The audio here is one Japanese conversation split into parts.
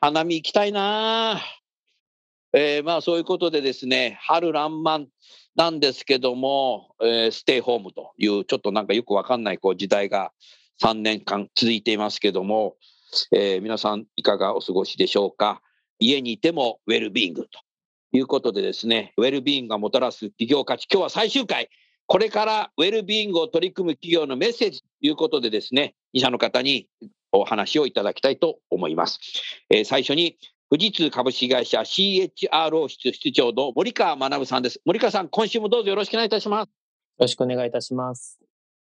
花見行きたいなえー、まあそういうことでですね、春爛漫なんですけども、えー、ステイホームという、ちょっとなんかよくわかんないこう時代が3年間続いていますけども、えー、皆さんいかがお過ごしでしょうか。家にいてもウェルビーイングということでですね、ウェルビーイングがもたらす企業価値、今日は最終回、これからウェルビーイングを取り組む企業のメッセージということでですね、2社の方にお話をいただきたいと思います。えー、最初に富士通株式会社 CHRO 室室長の森川学さんです。森川さん、今週もどうぞよろしくお願いいたします。よろしくお願いいたします。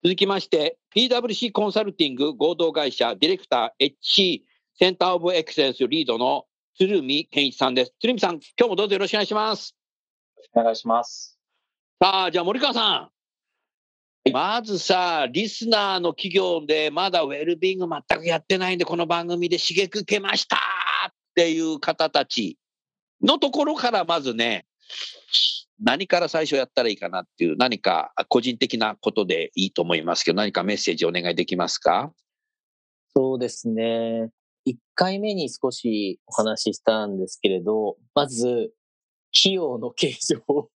続きまして、PWC コンサルティング合同会社ディレクター HC センターオブエクセンスリードの鶴見健一さんです。鶴見さん、今日もどうぞよろしくお願いします。お願いします。さあ、じゃあ森川さん、まずさ、リスナーの企業でまだウェルビーイング全くやってないんで、この番組で刺激受けましたっていう方たちのところからまずね、何から最初やったらいいかなっていう、何か個人的なことでいいと思いますけど、何かメッセージお願いできますか？そうですね。1回目に少しお話ししたんですけれど、まず、費用の計上を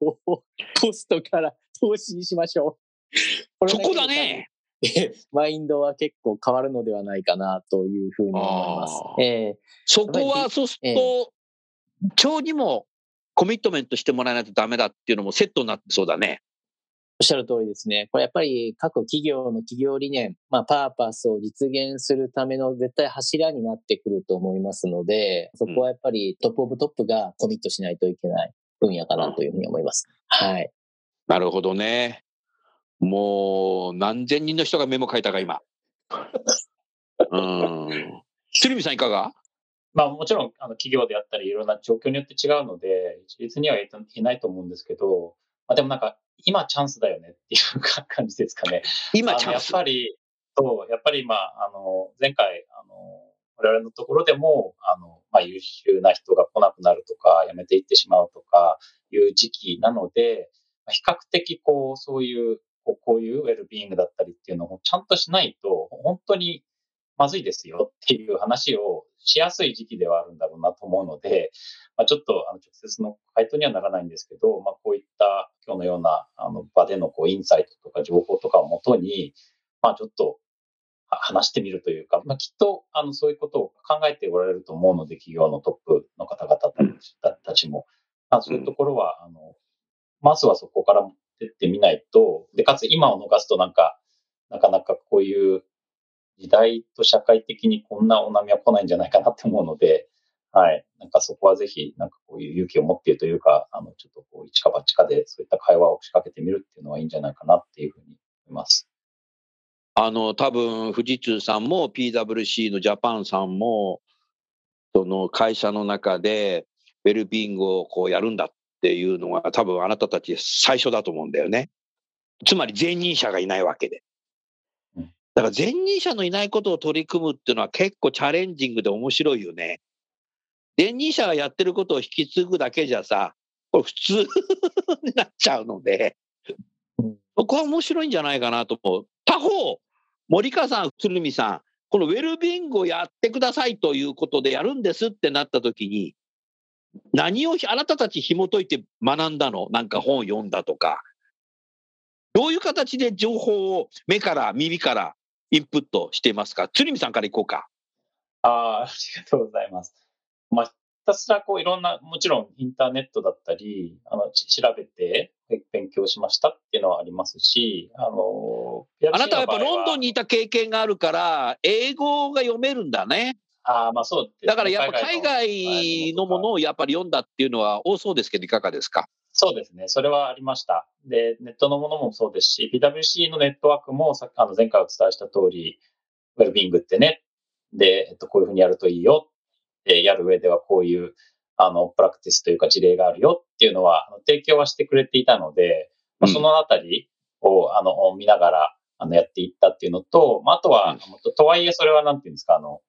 コストから投資にしましょう。そこだね。マインドは結構変わるのではないかなというふうに思います。えー、そこはそうすると、えー、町にもコミットメントしてもらわないとダメだっていうのもセットになってそうだね。おっしゃる通りですね。これやっぱり各企業の企業理念、まあ、パーパスを実現するための絶対柱になってくると思いますので、そこはやっぱりトップオブトップがコミットしないといけない分野かなというふうに思います。はい。なるほどね。もう何千人の人がメモ書いたか、今。うん。鶴見さんいかが？まあもちろんあの企業であったりいろんな状況によって違うので、一律には言えないと思うんですけど、まあ、でもなんか今チャンスだよねっていう感じですかね。今チャンス？やっぱり、そう、やっぱりまあ、あの、前回、あの、我々のところでも、あの、まあ優秀な人が来なくなるとか、辞めていってしまうとかいう時期なので、比較的こう、そういうこうこういうウェルビーイングだったりっていうのをちゃんとしないと、本当にまずいですよっていう話をしやすい時期ではあるんだろうなと思うので、まあ、ちょっとあの直接の回答にはならないんですけど、まあ、こういった今日のようなあの場でのこうインサイトとか情報とかをもとに、まあ、ちょっと話してみるというか、まあ、きっとあのそういうことを考えておられると思うので、企業のトップの方々たちも、まあ、そういうところは、あのまずはそこからってってみないと、で、かつ今を逃すとなんか、なかなかこういう時代と社会的にこんなお波は来ないんじゃないかなって思うので、はい。なんかそこはぜひ、なんかこういう勇気を持っているというか、あの、ちょっとこう、一か八かでそういった会話を仕掛けてみるっていうのはいいんじゃないかなっていうふうに思います。あの、多分、富士通さんも PWC のジャパンさんも、その会社の中で、ウェルビーイングをこうやるんだっていうのが多分あなたたち最初だと思うんだよね。つまり前任者がいないわけで。だから前任者のいないことを取り組むっていうのは結構チャレンジングで面白いよね。前任者がやってることを引き継ぐだけじゃさ、これ普通になっちゃうので、そこは面白いんじゃないかなと思う。他方、森川さん、鶴見さん、このウェルビングをやってくださいということでやるんですってなった時に、何をあなたたち紐解いて学んだの？なんか本を読んだとか。どういう形で情報を目から耳からインプットしていますか？鶴見さんからいこうか。ああ、ありがとうございます。まあ、たすらこういろんな、もちろんインターネットだったり、あの、調べて勉強しましたっていうのはありますし、あの、あなたはやっぱロンドンにいた経験があるから、英語が読めるんだね。ああ、まあそう、ね、だからやっぱ海外のものをやっぱり読んだっていうのは多そうですけど、いかがですか？そうですね。それはありました。で、ネットのものもそうですし、PWC のネットワークもさあの前回お伝えした通り、ウェルビングってね、で、えっと、こういうふうにやるといいよ。ってやる上ではこういう、あの、プラクティスというか事例があるよ。っていうのは、提供はしてくれていたので、まあ、そのあたりを、あの、見ながら、あの、やっていったっていうのと、まあ、あとは、うん、とはいえそれはなんていうんですか、あの、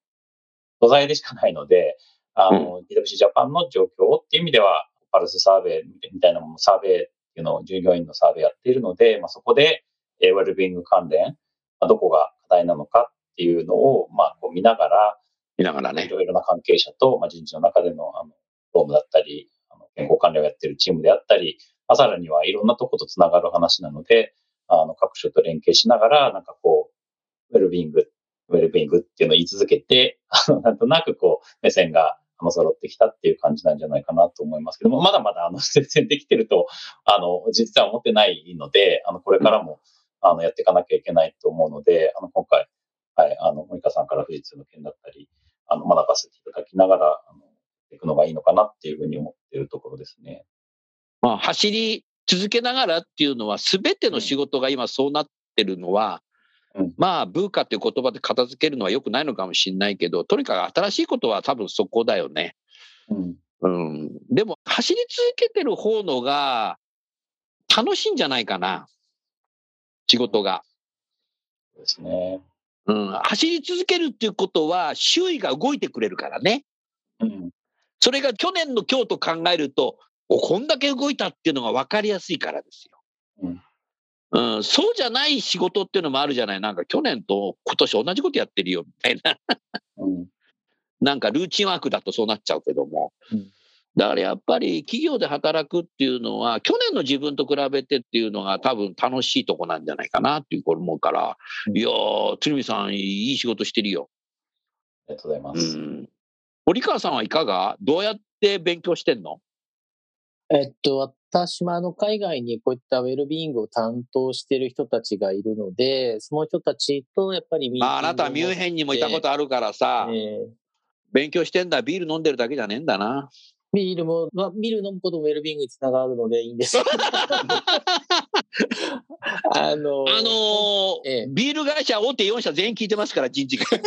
素材でしかないので、あの、うん、PWC ジャパンの状況っていう意味では、パルスサーベイみたいなもの、サーベイっていうのを従業員のサーベイやっているので、まあ、そこで、えー、ウェルビング関連、まあ、どこが課題なのかっていうのを、まあ、こう見ながら、見ながらね。いろいろな関係者と、まあ、人事の中での、あの、労務だったり、あの健康管理をやっているチームであったり、まあ、さらにはいろんなとことつながる話なので、あの、各所と連携しながら、なんかこう、ウェルビング、ウェルビングっていうのを言い続けて、なんとなくこう、目線があの、揃ってきたっていう感じなんじゃないかなと思いますけども、まだまだ、あの、全然できてると、あの、実は思ってないので、あの、これからも、あの、やっていかなきゃいけないと思うので、あの、今回、はい、あの、モニカさんから富士通の件だったり、あの、学ばせていただきながら、あの、いくのがいいのかなっていうふうに思ってるところですね。まあ、走り続けながらっていうのは、すべての仕事が今そうなってるのは、うん、まあ、ブーカっていう言葉で片付けるのはよくないのかもしれないけど、とにかく新しいことは多分そこだよね。うん。うん、でも、走り続けてる方のが楽しいんじゃないかな。仕事が。そうですね。うん、走り続けるっていうことは、周囲が動いてくれるからね。うん、それが去年の今日と考えると、こんだけ動いたっていうのが分かりやすいからですよ。うんうん、そうじゃない仕事っていうのもあるじゃない。なんか去年と今年同じことやってるよみたいな。うん、なんかルーチンワークだとそうなっちゃうけども。うん、だからやっぱり企業で働くっていうのは、去年の自分と比べてっていうのが多分楽しいとこなんじゃないかなっていう思うから、うん、いやー、鶴見さん、いい仕事してるよ。ありがとうございます。うん。堀川さんはいかが？どうやって勉強してんの？えっと、私もあの海外にこういったウェルビーイングを担当している人たちがいるので、その人たちとやっぱりまあ、あなたはミュンヘンにもいたことあるからさ、えー、勉強してんだ、ビール飲んでるだけじゃねえんだな。ビールも、まあ、ビール飲むこともウェルビーイングにつながるのでいいんです あのー、あのーええ、ビール会社大手4社全員聞いてますから、人事が。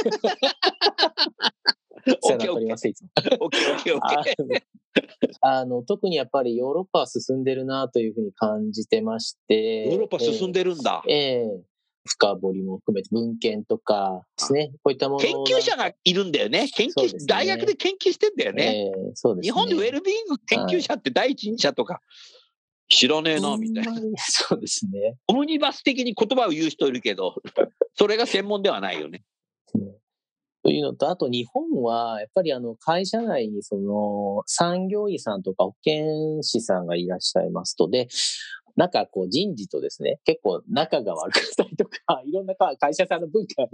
お世話になっております、いつも。オッケーオッケーオッケー。あの、特にやっぱりヨーロッパは進んでるなというふうに感じてまして。ヨーロッパ進んでるんだ。ええー、深掘りも含めて文献とかですね。こういったもの。研究者がいるんだよね。研究、ね、大学で研究してんだよね。えー、そうです、ね、日本でウェルビーイング研究者って第一人者とか、知らねえな、みたいな。そうですね。オムニバス的に言葉を言う人いるけど、それが専門ではないよね。というのと、あと日本は、やっぱりあの会社内にその産業医さんとか保健師さんがいらっしゃいますと、で、なんかこう人事とですね、結構仲が悪かったりとか、いろんな会社さんの文化が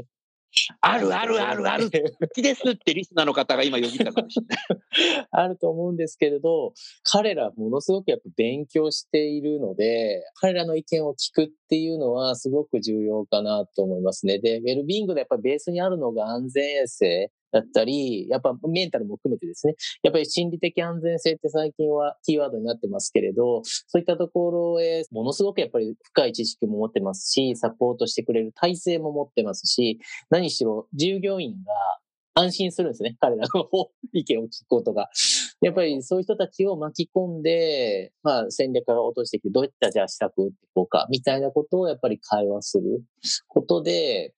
あるあるあるある。好きですってリスナーの方が今呼びたかもしれない。あると思うんですけれど、彼らものすごくやっぱ勉強しているので、彼らの意見を聞くっていうのはすごく重要かなと思いますね。で、ウェルビーイングでやっぱベースにあるのが安全衛生だったり、やっぱメンタルも含めてですね、やっぱり心理的安全性って最近はキーワードになってますけれど、そういったところへものすごくやっぱり深い知識も持ってますし、サポートしてくれる体制も持ってますし、何しろ従業員が安心するんですね。彼らの 意見を聞くことが。やっぱりそういう人たちを巻き込んで、まあ戦略を落としてきて、どういったじゃあ施策を打ってこうか、みたいなことをやっぱり会話することで、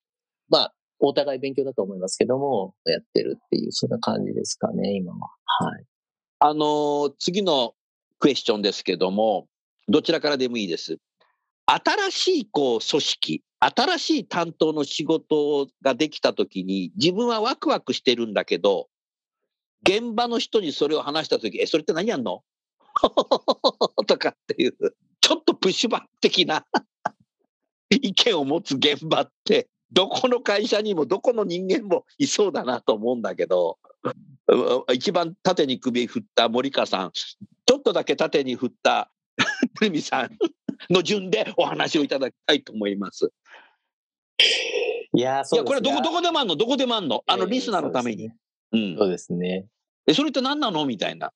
まあお互い勉強だと思いますけども、やってるっていう、そんな感じですかね、今は。はい。あの次のクエスチョンですけども、どちらからでもいいです。新しいこう組織、新しい担当の仕事ができたときに、自分はワクワクしてるんだけど、現場の人にそれを話したとき、え、それって何やんの？とかっていう、ちょっとプッシュバック的な 意見を持つ現場って、どこの会社にもどこの人間もいそうだなと思うんだけど。一番縦に首振った森川さん、ちょっとだけ縦に振ったルミさんの順でお話をいただきたいと思います。いや、そう、ね、いやこれどこ、どこでもあんの？どこでもあんの？あの、リスナーのために。うん。そうですね。え、それって何なの？みたいな。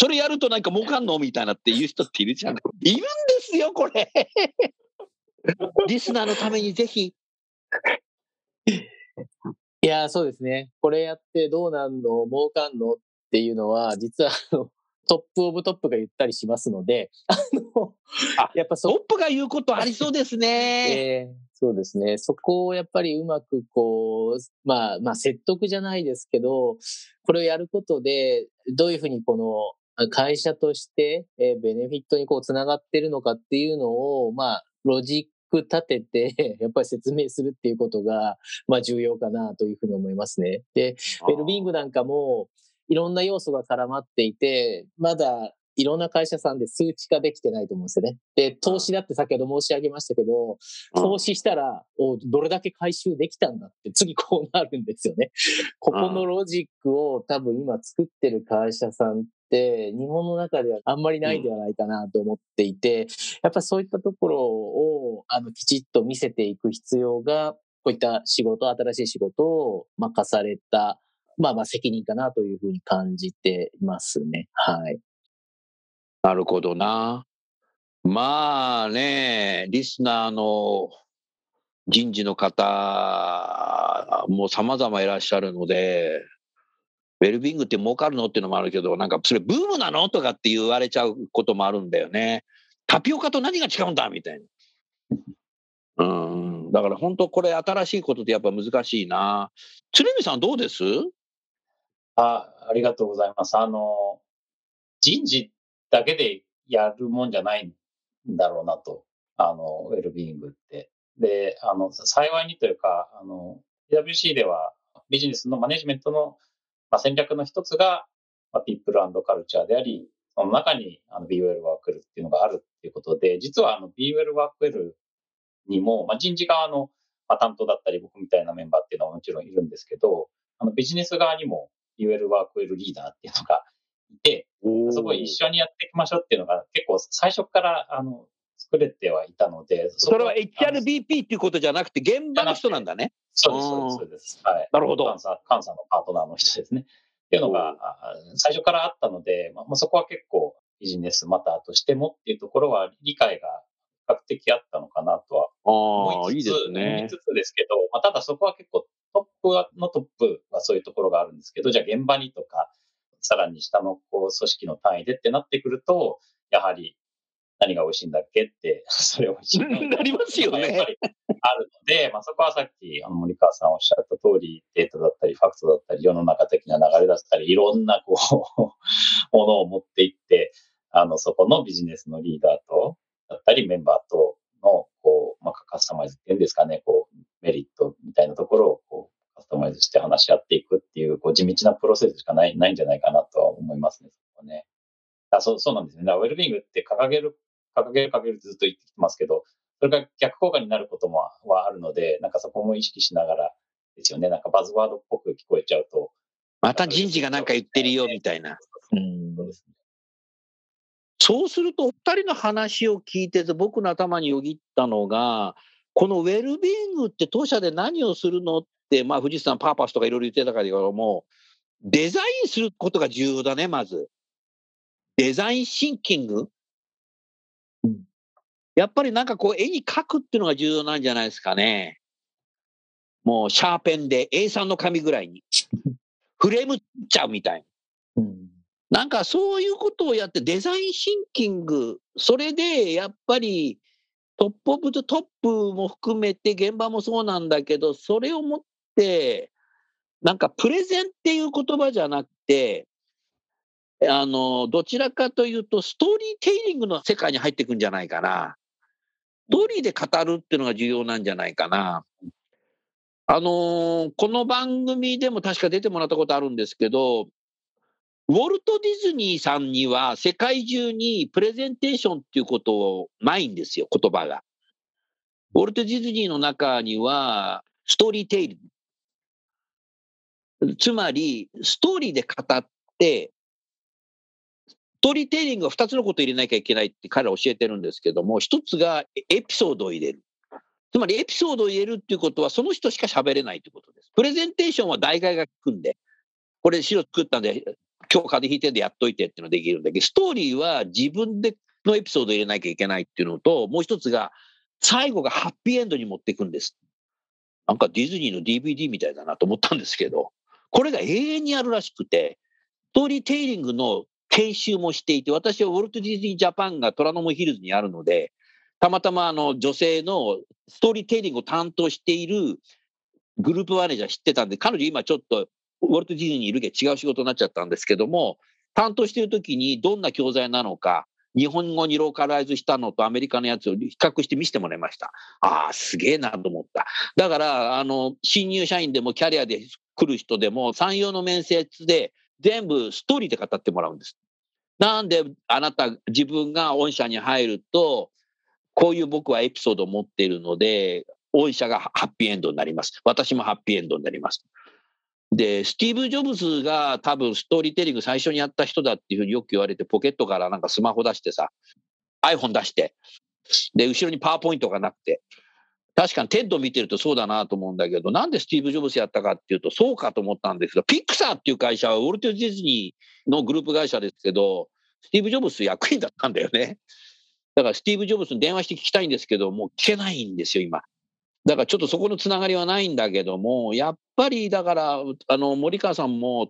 それやるとなんか儲かんの？みたいなって言う人っているじゃん。いるんですよ、これ。リスナーのためにぜひ。いや、そうですね。これやってどうなんの儲かんのっていうのは、実はあの、トップオブトップが言ったりしますので、あの、やっぱトップが言うことありそうですね。えー、そうですね。そこをやっぱりうまくこう、まあ、まあ説得じゃないですけど、これをやることで、どういうふうにこの会社として、えー、ベネフィットにこうつながってるのかっていうのを、まあ、ロジック立てて、やっぱり説明するっていうことが、まあ重要かなというふうに思いますね。で、ウェルビングなんかも、いろんな要素が絡まっていて、まだいろんな会社さんで数値化できてないと思うんですよね。で、投資だって先ほど申し上げましたけど、投資したら、おどれだけ回収できたんだって次こうなるんですよね。ここのロジックを多分今作ってる会社さんって日本の中ではあんまりないではないかなと思っていて、やっぱそういったところをあのきちっと見せていく必要が、こういった仕事、新しい仕事を任されたまあまあ責任かなというふうに感じていますね。はい。なるほどな。まあね、リスナーの人事の方も様々いらっしゃるので、ウェルビングって儲かるの？っていうのもあるけど、なんかそれブームなの？とかって言われちゃうこともあるんだよね。タピオカと何が違うんだ？みたいな。うん。だから本当これ新しいことってやっぱ難しいな。鶴見さんどうです？あ、ありがとうございます。あの、人事だけでやるもんじゃないんだろうなと、あの、ウェルビーイングって。で、あの、幸いにというか、あの、PWC ではビジネスのマネジメントの、まあ、戦略の一つが、まあ、ピープルカルチャーであり、その中にあの BWell ワーク L っていうのがあるっていうことで、実はあの BWell ワーク L にも、まあ、人事側の、まあ、担当だったり僕みたいなメンバーっていうのはもちろんいるんですけど、あのビジネス側にも UL ワークルリーダーっていうのがいて、そこ一緒にやっていきましょうっていうのが結構最初からあの作れてはいたので。それは HRBP っていうことじゃなくて現場の人なんだね。そうです、そうです。はい。なるほど。監査、監査のパートナーの人ですね。っていうのが最初からあったので、まあ、そこは結構ビジネスマターとしてもっていうところは理解が比較的あったのかなとは思いつつ、いいですね、思いつつですけど、まあ、ただそこは結構トップのトップはそういうところがあるんですけど、じゃあ現場にとか、さらに下のこう組織の単位でってなってくると、やはり何が美味しいんだっけって、それ美味しいなりますよね。やっぱりあるので、まあ、そこはさっきあの森川さんおっしゃった通り、データだったり、ファクトだったり、世の中的な流れだったり、いろんなこう、ものを持っていって、あの、そこのビジネスのリーダーと、だったり、メンバーとの、こう、まあ、カスタマイズっていうんですかね、こう、メリットみたいなところを、こう、カスタマイズして話し合っていくっていう、こう、地道なプロセスしかない、ないんじゃないかなとは思いますね、そこね。あそう、そうなんですね。だウェルビングって掲げる、掲げる、掲げるってずっと言ってきてますけど、それが逆効果になることもはあるので、なんかそこも意識しながらですよね。なんかバズワードっぽく聞こえちゃうと。また人事がなんか言ってるよみたいな。うん、そうですると、お二人の話を聞いてて、僕の頭によぎったのが、このウェルビーイングって当社で何をするのって、まあ、藤井さん、パーパスとかいろいろ言ってたからけども、デザインすることが重要だね、まず。デザインシンキング。やっぱりなんかこう、絵に描くっていうのが重要なんじゃないですかね。もう、シャーペンで A3 の紙ぐらいに。フレームっちゃうみたい。なんかそういうことをやって design thinking、それでやっぱり top of top も含めて現場もそうなんだけど、それをもって、なんかプレゼンっていう言葉じゃなくて、あの、どちらかというと、 storytelling の世界に入っていくんじゃないかな。ストーリーで語るっていうのが重要なんじゃないかな。あのー、この番組でも確か出てもらったことあるんですけど、ウォルト・ディズニーさんには世界中にプレゼンテーションっていうことをないんですよ、言葉が。ウォルト・ディズニーの中にはストーリーテイル。つまり、ストーリーで語って、ストーリーテイリングは2つのことを入れなきゃいけないって彼は教えてるんですけども、1つがエピソードを入れる。つまりエピソードを入れるっていうことは、その人しか喋れないということです。プレゼンテーションは代替が効くんで、これ資料作ったんで、今日風邪ひいてんでやっといてっていうのができるんだけど、ストーリーは自分でのエピソードを入れなきゃいけないっていうのと、もう一つが、最後がハッピーエンドに持っていくんです。なんかディズニーの DVD みたいだなと思ったんですけど、これが永遠にあるらしくて、ストーリーテイリングの研修もしていて、私はウォルト・ディズニー・ジャパンが虎ノ門ヒルズにあるので、たまたまあの女性のストーリーテイリングを担当しているグループマネージャー知ってたんで、彼女今ちょっとウォルト・ディズニーにいるけど違う仕事になっちゃったんですけども、担当している時にどんな教材なのか、日本語にローカライズしたのとアメリカのやつを比較して見せてもらいました。ああ、すげえなと思った。だから、あの、新入社員でもキャリアで来る人でも、産業の面接で全部ストーリーで語ってもらうんです。なんであなた自分が御社に入ると、こういう僕はエピソードを持っているので、御社がハッピーエンドになります。私もハッピーエンドになります。で、スティーブ・ジョブズが多分ストーリーテリング最初にやった人だっていうふうによく言われて、ポケットからなんかスマホ出してさ、iPhone 出して、で、後ろにパワーポイントがなくて、確かに TED 見てるとそうだなと思うんだけど、なんでスティーブ・ジョブズやったかっていうと、そうかと思ったんですけど、ピクサーっていう会社はウォルト・ディズニーのグループ会社ですけど、スティーブ・ジョブズ役員だったんだよね。だからスティーブ・ジョブズに電話して聞きたいんですけど、もう聞けないんですよ、今。だからちょっとそこのつながりはないんだけども、やっぱりだから、あの、森川さんも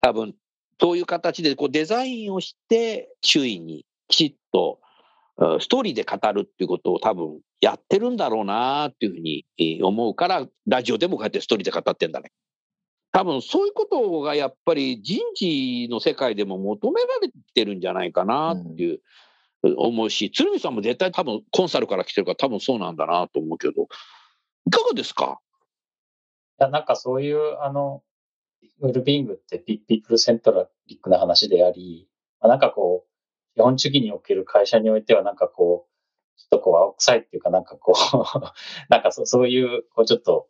多分、そういう形でこうデザインをして、周囲にきちっとストーリーで語るっていうことを多分やってるんだろうなっていうふうに思うから、ラジオでもこうやってストーリーで語ってんだね。多分そういうことがやっぱり人事の世界でも求められてるんじゃないかなっていう思うし、鶴見さんも絶対多分コンサルから来てるから多分そうなんだなと思うけど、いかがですか？いや、なんかそういう、あの、ウェルビングってピップルセントラリックな話であり、まあ、なんかこう、基本主義における会社においてはなんかこう、ちょっとこう、青臭いっていうかなんかこう なんかそそういう、こうちょっと、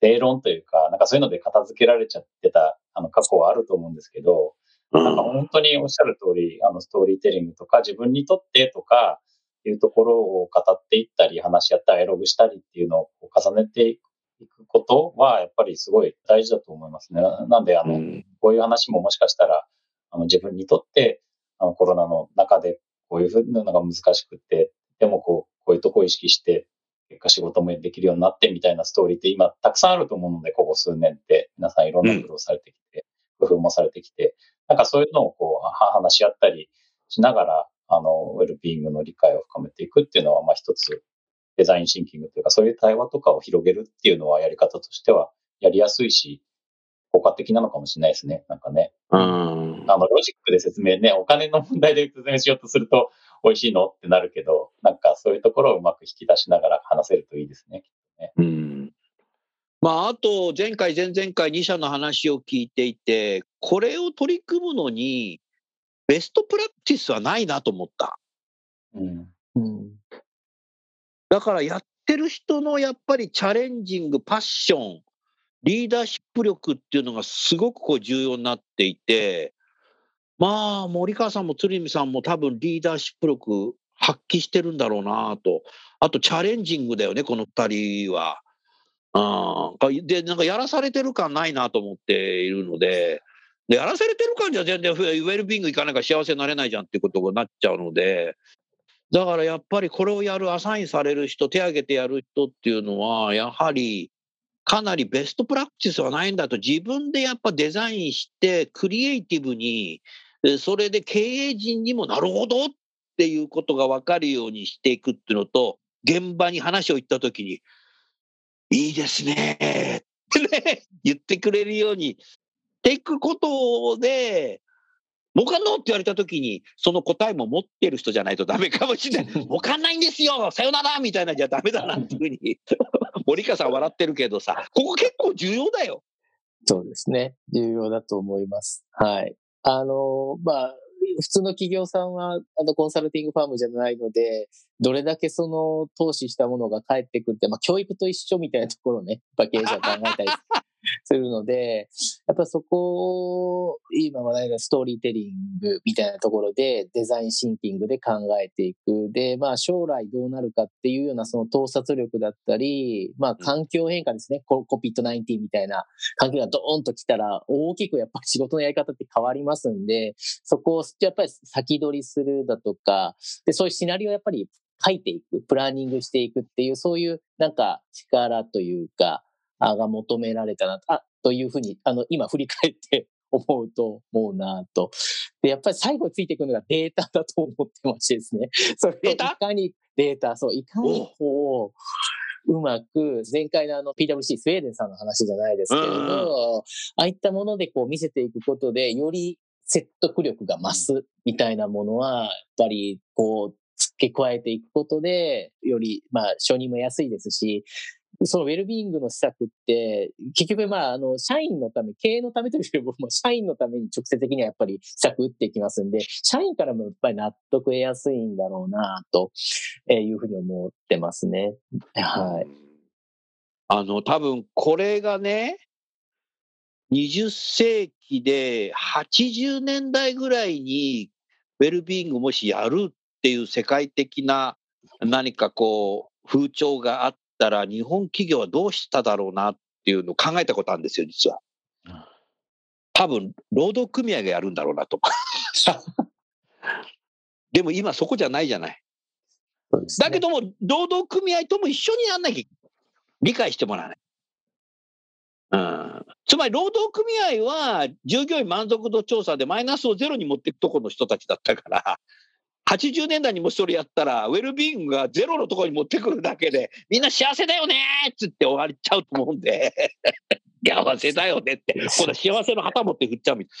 正論というか、なんかそういうので片付けられちゃってた、あの、過去はあると思うんですけど、なんか本当におっしゃる通り、あの、ストーリーテリングとか、自分にとってとか、いうところを語っていったり、話し合ったり、エログしたりっていうのを重ねていくことは、やっぱりすごい大事だと思いますね。なんで、あの、こういう話ももしかしたら、あの、自分にとって、あの、コロナの中でこういうふうなのが難しくて、でもこう、こういうとこを意識して、結果仕事もできるようになってみたいなストーリーって今たくさんあると思うので、ここ数年って皆さんいろんな苦労されてきて、工夫もされてきて、なんかそういうのをこう話し合ったりしながら、あの、ウェルビーイングの理解を深めていくっていうのは、まあ一つデザインシンキングというか、そういう対話とかを広げるっていうのはやり方としてはやりやすいし、効果的なのかもしれないですね。なんかね。うん。あの、ロジックで説明ね、お金の問題で説明しようとすると、美味しいの？ってなるけど、なんかそういうところをうまく引き出しながら話せるといいですね。ねうん。まあ、あと、前回、前々回2社の話を聞いていて、これを取り組むのに、ベストプラクティスはないなと思った。うん。うん、だから、やってる人のやっぱりチャレンジング、パッション、リーダーシップ力っていうのがすごくこう重要になっていて、まあ、森川さんも鶴見さんも多分リーダーシップ力発揮してるんだろうなと。あと、チャレンジングだよね、この二人は。あで、なんかやらされてる感ないなと思っているので、でやらされてる感じは全然ウェルビングいかないから幸せになれないじゃんっていうことになっちゃうので、だからやっぱりこれをやる、アサインされる人、手挙げてやる人っていうのは、やはりかなりベストプラクティスはないんだと、自分でやっぱデザインして、クリエイティブに、それで経営陣にもなるほどっていうことが分かるようにしていくっていうのと、現場に話を言ったときに、いいですねってね、言ってくれるようにしていくことで、儲かんのって言われたときに、その答えも持ってる人じゃないとダメかもしれない。儲かんないんですよさよならみたいなじゃダメだなっていうふうに、森川さん笑ってるけどさ、ここ結構重要だよ。そうですね。重要だと思います。はい。あの、まあ、普通の企業さんは、あの、コンサルティングファームじゃないので、どれだけその投資したものが返ってくるって、まあ、教育と一緒みたいなところね、やっぱ経営者考えたり するので、やっぱそこを、今話題のストーリーテリングみたいなところで、デザインシンキングで考えていく。で、まあ将来どうなるかっていうようなその洞察力だったり、まあ環境変化ですね。ココピット19みたいな環境がドーンと来たら、大きくやっぱり仕事のやり方って変わりますんで、そこをやっぱり先取りするだとか、で、そういうシナリオをやっぱり書いていく、プランニングしていくっていう、そういうなんか力というか、あが求められたなあというふうに、あの、今振り返って 思うと思うなと。で、やっぱり最後ついてくるのがデータだと思ってましてですね。それをいかにデータ、そう、いかにこう、うまく、前回のあの PWC スウェーデンさんの話じゃないですけれど、ああいったものでこう見せていくことで、より説得力が増すみたいなものは、やっぱりこう、付け加えていくことで、より、まあ、承認も安いですし、そのウェルビーイングの施策って、結局まあ、あの、社員のため、経営のためというよりも、社員のために直接的にはやっぱり施策打っていきますんで、社員からもやっぱり納得得やすいんだろうな、というふうに思ってますね。はい。あの、多分これがね、20世紀で80年代ぐらいにウェルビーイングもしやるっていう世界的な何かこう風潮があったら日本企業はどうしただろうなっていうのを考えたことあるんですよ実は。多分労働組合がやるんだろうなと。でも今そこじゃないじゃない。ね、だけども労働組合とも一緒にやんなきゃ理解してもらわない。うん、つまり労働組合は従業員満足度調査でマイナスをゼロに持っていくところの人たちだったから80年代にもしそれやったら、ウェルビーイングがゼロのところに持ってくるだけで、みんな幸せだよねっつって終わっちゃうと思うんで、幸せだよねって、これ幸せの旗持って振っちゃうみたい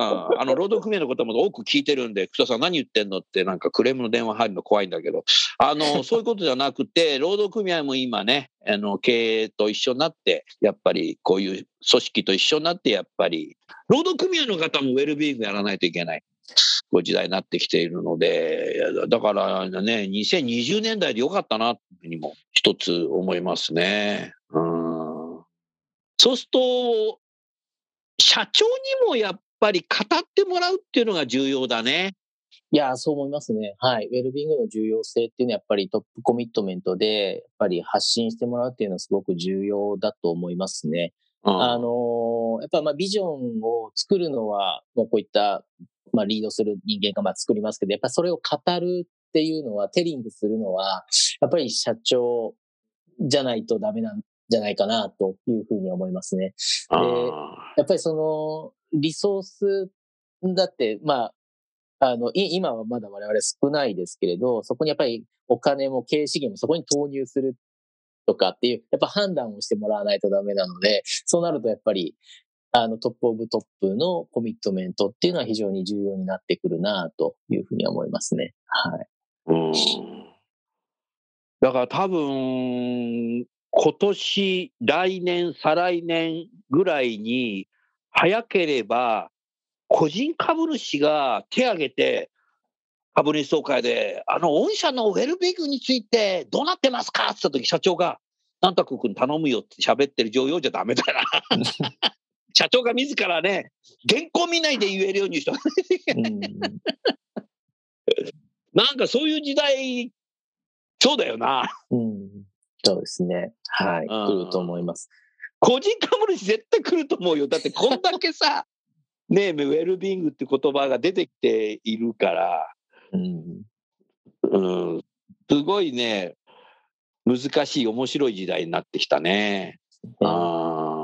ああの労働組合のことも多く聞いてるんで、草さん何言ってんのってなんかクレームの電話入るの怖いんだけど、あの、そういうことじゃなくて、労働組合も今ね、あの、経営と一緒になって、やっぱりこういう組織と一緒になって、やっぱり、労働組合の方もウェルビーイングやらないといけない。ご時代になってきているので、だからね、2020年代でよかったなってにも一つ思いますね。うん、そうすると、社長にもやっぱり語ってもらうっていうのが重要だね。いや、そう思いますね。はい。ウェルビーイングの重要性っていうのはやっぱりトップコミットメントで、やっぱり発信してもらうっていうのはすごく重要だと思いますね。うん、あのやっぱまあビジョンを作るのは、もうこういったまあ、リードする人間がまあ作りますけど、やっぱりそれを語るっていうのは、テリングするのは、やっぱり社長じゃないとダメなんじゃないかなというふうに思いますね。で、やっぱりその、リソースだって、まあ、あの、今はまだ我々少ないですけれど、そこにやっぱりお金も経営資源もそこに投入するとかっていう、やっぱ判断をしてもらわないとダメなので、そうなるとやっぱりあのトップオブトップのコミットメントっていうのは非常に重要になってくるなというふうに思いますね。はい。うんだから多分、今年、来年、再来年ぐらいに、早ければ、個人株主が手挙げて、株主総会で、あの、御社のウェルビーグについてどうなってますか？って言った時、社長が、なんたく君頼むよって喋ってる常用じゃダメだな。社長が自らね、原稿見ないで言えるようにした。なんかそういう時代、そうだよな。うん、そうですね。はい。来ると思います。個人株主絶対来ると思うよ。だってこんだけさ、ねウェルビーイングって言葉が出てきているから、うん、うん、すごいね、難しい、面白い時代になってきたね。ああ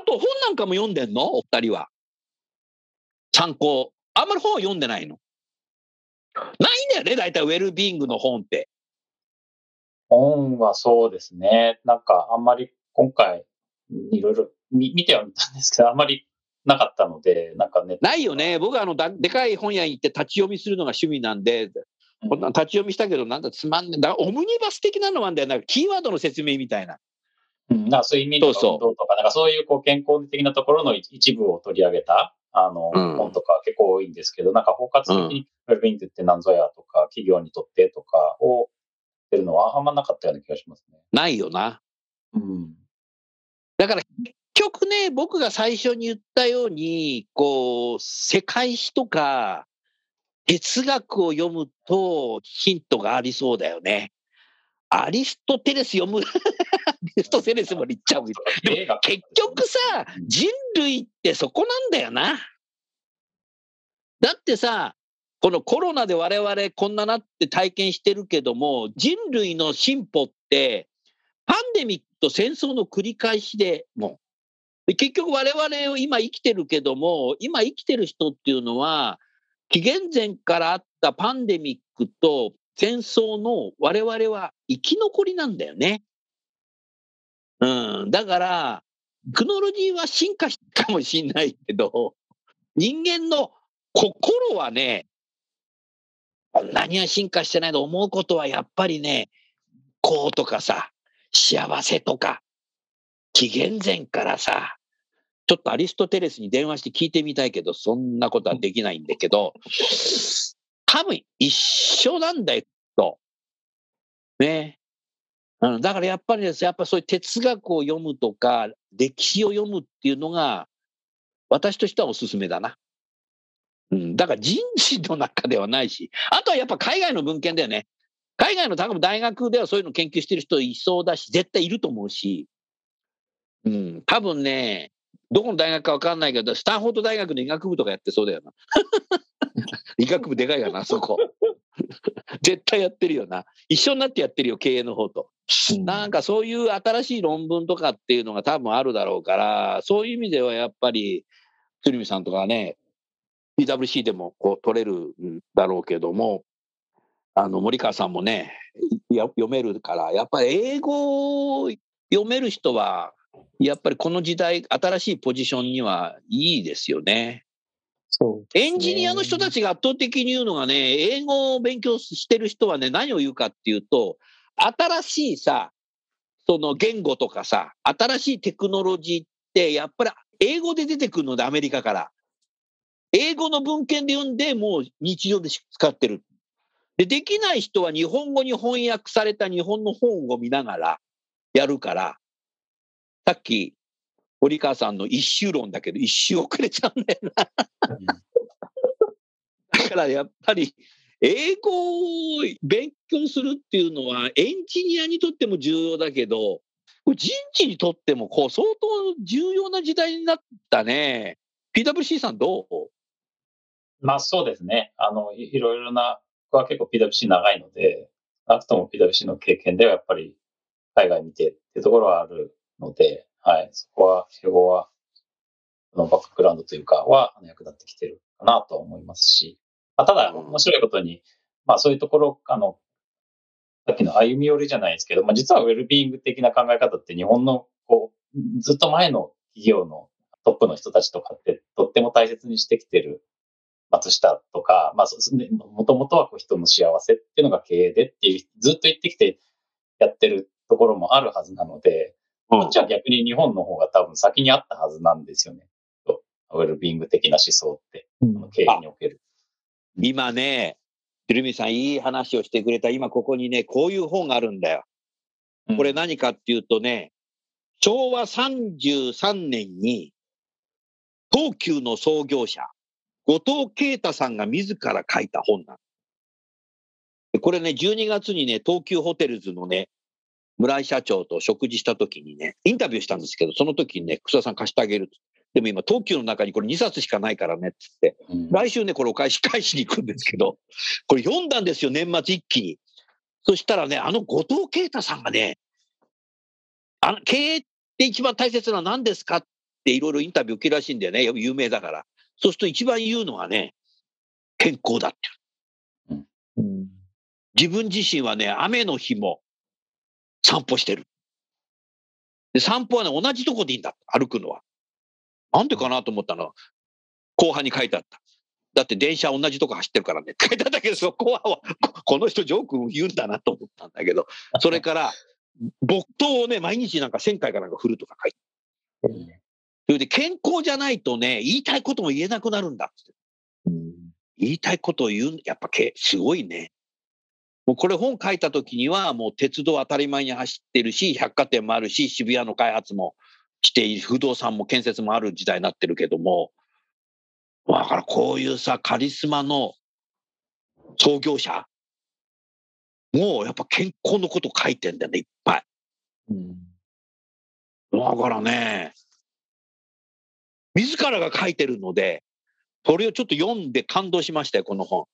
と本なんかも読んでんの？お二人は。参考。あんまり本は読んでないの？ないんだよね、大体ウェルビーイングの本って。本はそうですね。なんかあんまり今回いろいろ見てはみたんですけど、あんまりなかったので、なんかね。ないよね。僕はあのだでかい本屋行って立ち読みするのが趣味なんで、こんな立ち読みしたけど、なんだつまんねえ。だオムニバス的なのもあんだよ。なんかキーワードの説明みたいな。うん、なんか睡眠とか運動とか、なんかそういうこう健康的なところの一部を取り上げた、あの、うん、本とか結構多いんですけど、なんか包括的にウェルビングって何ぞやとか、企業にとってとかを出るのはあんまなかったような気がしますね。ないよな。うん。だから結局ね、僕が最初に言ったように、こう、世界史とか哲学を読むとヒントがありそうだよね。アリストテレス読む？アリストテレスも言っちゃう。でも結局さ、人類ってそこなんだよな。だってさ、このコロナで我々こんななって体験してるけども、人類の進歩って、パンデミックと戦争の繰り返しでもう、結局我々今生きてるけども、今生きてる人っていうのは、紀元前からあったパンデミックと戦争の我々は生き残りなんだよね。うん。だから、テクノロジーは進化したかもしれないけど、人間の心はね、何は進化してないと思うことはやっぱりね、こうとかさ、幸せとか、紀元前からさ、ちょっとアリストテレスに電話して聞いてみたいけど、そんなことはできないんだけど、多分一緒なんだよ、と。ね。うん、だからやっぱりですやっぱそういう哲学を読むとか、歴史を読むっていうのが、私としてはおすすめだな。うん、だから人事の中ではないし、あとはやっぱ海外の文献だよね。海外の多分大学ではそういうの研究してる人いそうだし、絶対いると思うし、うん、多分ね、どこの大学かわかんないけど、スタンフォード大学の医学部とかやってそうだよな。医学部でかいよな、そこ。絶対やってるよな。一緒になってやってるよ、経営の方と。なんかそういう新しい論文とかっていうのが多分あるだろうから、そういう意味ではやっぱり、鶴見さんとかね、PWC でもこう取れるんだろうけども、あの森川さんもね、や読めるから、やっぱり英語を読める人は、やっぱりこの時代、新しいポジションにはいいですよね。そうねエンジニアの人たちが圧倒的に言うのがね、英語を勉強してる人はね、何を言うかっていうと、新しいさ、その言語とかさ、新しいテクノロジーって、やっぱり英語で出てくるので、アメリカから。英語の文献で読んで、もう日常で使ってる。で、できない人は日本語に翻訳された日本の本を見ながらやるから、さっき、堀川さんの一周論だけど、一周遅れちゃうんだよな。だからやっぱり、英語を勉強するっていうのは、エンジニアにとっても重要だけど、人事にとってもこう相当重要な時代になったね。PWC さんどう？まあそうですね。あの、いいろいろな、僕は結構 PWC 長いので、なくとも PWC の経験ではやっぱり海外見てっていうところはあるので、はい、そこは、英語は、そのバックグラウンドというかは役立ってきてるかなと思いますし、まあ、ただうん。面白いことに、まあそういうところ、あの、さっきの歩み寄りじゃないですけど、まあ実はウェルビーイング的な考え方って日本のこう、ずっと前の企業のトップの人たちとかってとっても大切にしてきてる松下とか、まあ、もともとはこう人の幸せっていうのが経営でっていう、ずっと言ってきてやってるところもあるはずなので、こっちは逆に日本の方が多分先にあったはずなんですよね。とウェルビング的な思想って、うの経営における。今ね、鶴見さんいい話をしてくれた。今ここにね、こういう本があるんだよ。これ何かっていうとね、昭和33年に、東急の創業者、後藤啓太さんが自ら書いた本なのでこれね、12月にね、東急ホテルズのね、村井社長と食事した時にね、インタビューしたんですけど、その時にね、草田さん貸してあげる。でも今、東急の中にこれ2冊しかないからね、っつって。うん来週ね、これお返し返しに行くんですけど、これ読んだんですよ、年末一気に。そしたらね、あの後藤啓太さんがね、あの経営って一番大切なのは何ですかっていろいろインタビュー受けるらしいんだよね、有名だから。そうすると一番言うのはね、健康だっていう。うん自分自身はね、雨の日も散歩してる。で、散歩はね、同じとこでいいんだ。歩くのは。なんでかなと思ったの。後半に書いてあった。だって電車同じとこ走ってるからね。書いてあったけど、そこは、ここの人ジョークを言うんだなと思ったんだけど、それから、木刀をね、毎日なんか1000回かなんか振るとか書いて。それで健康じゃないとね、言いたいことも言えなくなるんだって。うん言いたいことを言う、やっぱけ、すごいね。もうこれ本書いた時にはもう鉄道当たり前に走ってるし、百貨店もあるし、渋谷の開発もしている不動産も建設もある時代になってるけども、だからこういうさ、カリスマの創業者もうやっぱ健康のこと書いてんだよね、いっぱい。うんだからね、自らが書いてるので、それをちょっと読んで感動しましたよ、この本。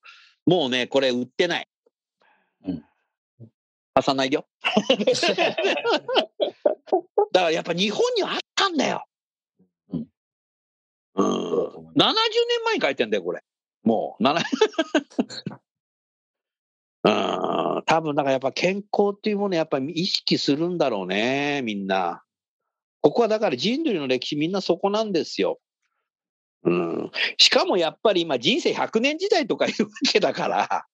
もうね、これ売ってない。うん。貸さないよ。だからやっぱ日本にはあったんだよ。うん。うん。そうだと思い70年前に書いてんだよ、これ。もう、7 うん。多分、だからやっぱ健康っていうものをやっぱり意識するんだろうね、みんな。ここはだから人類の歴史みんなそこなんですよ。うん。しかもやっぱり今人生100年時代とかいうわけだから、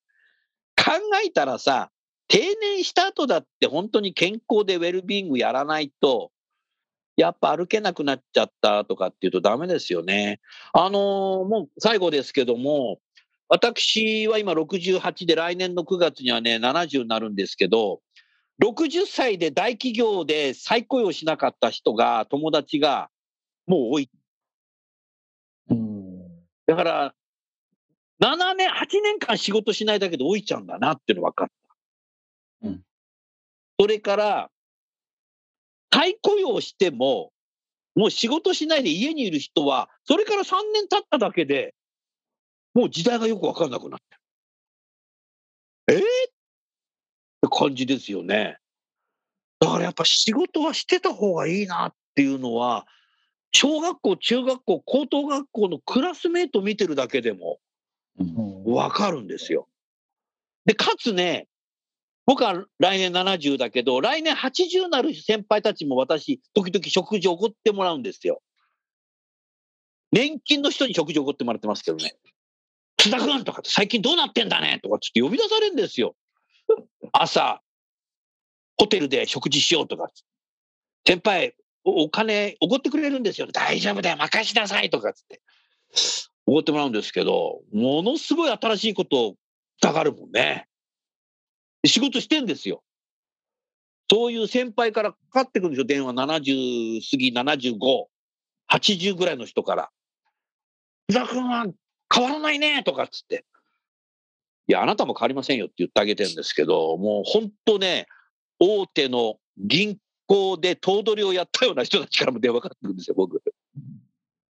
考えたらさ、定年した後だって本当に健康でウェルビーイングやらないと、やっぱ歩けなくなっちゃったとかっていうとダメですよね。あのーもう最後ですけども、私は今68で来年の9月にはね、70になるんですけど、60歳で大企業で再雇用しなかった人が、友達がもう多い。うんだから、7年、8年間仕事しないだけで老いちゃうんだなっていうの分かった。うん。それから、再雇用しても、もう仕事しないで家にいる人は、それから3年経っただけで、もう時代がよく分かんなくなってる。えー、って感じですよね。だからやっぱ仕事はしてた方がいいなっていうのは、小学校、中学校、高等学校のクラスメート見てるだけでもうんわかるんですよ。で、かつね、僕は来年70だけど、来年80になる先輩たちも私、時々食事をおごってもらうんですよ。年金の人に食事をおごってもらってますけどね。津田君とかって最近どうなってんだねとかちょっと呼び出されるんですよ。朝、ホテルで食事しようとか。先輩、おお金おごってくれるんですよ。大丈夫だよ、任しなさいとかつって。おごってもらうんですけど、ものすごい新しいことをしたがるもんね。仕事してんですよ。そういう先輩からかかってくるんですよ。電話70過ぎ、75、80ぐらいの人から。津田君は変わらないねとかっつって。いや、あなたも変わりませんよって言ってあげてるんですけど、もう本当ね、大手の銀行で頭取をやったような人たちからも電話かかってくるんですよ、僕。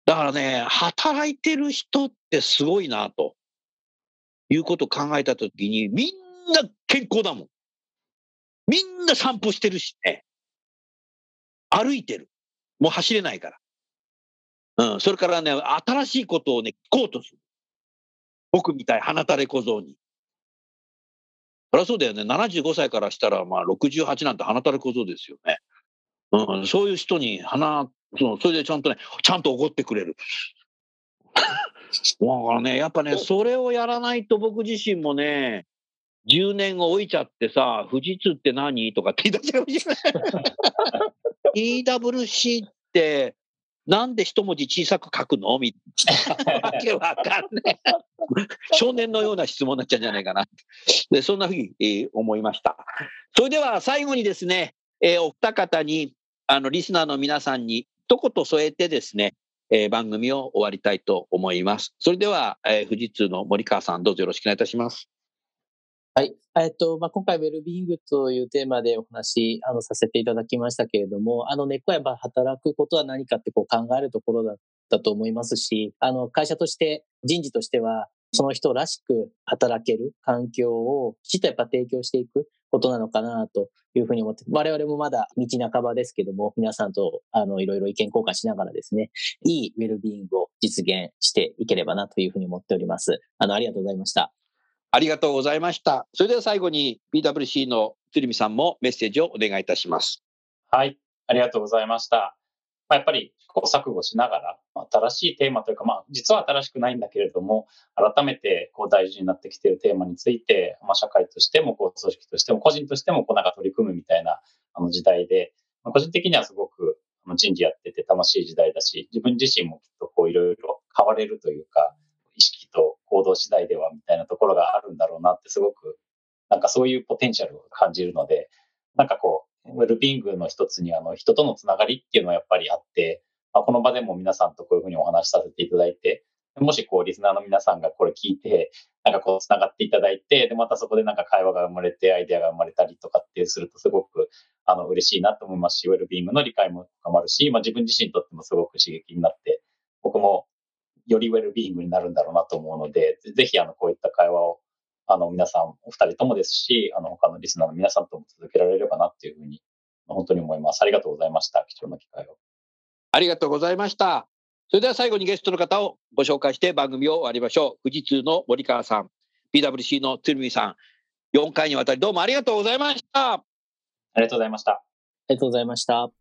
だからね、働いてる人ってすごいなということを考えたときに、みんな健康だもん。みんな散歩してるしね。歩いてる。もう走れないから。うん。それからね、新しいことをね、聞こうとする。僕みたい、鼻垂れ小僧に。そりゃそうだよね。75歳からしたら、まあ、68なんて鼻垂れ小僧ですよね。うん。そういう人に鼻、そのそれでちゃんとね、ちゃんと怒ってくれる。だからね、やっぱね、それをやらないと僕自身もね、10年後老いちゃってさ、富士通って何？とかって言い出しちゃうない。EWC って、なんで一文字小さく書くの？みたいな。わけわかんねえ。少年のような質問になっちゃうんじゃないかな。で、そんなふうに、えー思いました。それでは最後にですね、えーお二方に、あの、リスナーの皆さんに一言添えてですね、えー番組を終わりたいと思います。それでは、えー富士通の森川さん、どうぞよろしくお願いいたします。はい。えっと、まあ、今回、ウェルビーイングというテーマでお話、あの、させていただきましたけれども、あの、根っこはやっぱ働くことは何かってこう考えるところだったと思いますし、あの、会社として、人事としては、その人らしく働ける環境をきちっとやっぱ提供していくことなのかなというふうに思って、我々もまだ道半ばですけども、皆さんと、あの、いろいろ意見交換しながらですね、いいウェルビーイングを実現していければなというふうに思っております。あの、ありがとうございました。ありがとうございました。それでは最後に PWC の鶴見さんもメッセージをお願いいたします。はい、ありがとうございました。まあ、やっぱり試行錯誤しながら、新しいテーマというか、まあ、実は新しくないんだけれども、改めてこう大事になってきているテーマについて、まあ、社会としても、こう組織としても、個人としても、こうなんか取り組むみたいなあの時代で、まあ、個人的にはすごくあの人事やってて楽しい時代だし、自分自身もきっとこういろいろ変われるというか、意識と行動次第ではみたいなところがあるんだろうなってすごくなんかそういうポテンシャルを感じるので、なんかこう、ウェルビーングの一つにあの人とのつながりっていうのはやっぱりあって、まあ、この場でも皆さんとこういうふうにお話しさせていただいて、もしこうリスナーの皆さんがこれ聞いて、なんかこうつながっていただいて、で、またそこでなんか会話が生まれて、アイデアが生まれたりとかってするとすごくあの嬉しいなと思いますし、ウェルビーイングの理解も深まるし、まあ自分自身にとってもすごく刺激になって、僕もよりウェルビーイングになるんだろうなと思うので、ぜひあのこういった会話をあの皆さんお二人ともですし、あの他のリスナーの皆さんとも続けられればなっていうふうに本当に思います。ありがとうございました。貴重な機会を。ありがとうございました。それでは最後にゲストの方をご紹介して番組を終わりましょう。富士通の森川さん、PWC の鶴見さん、4回にわたりどうもありがとうございました。ありがとうございました。ありがとうございました。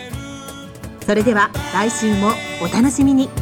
それでは来週もお楽しみに。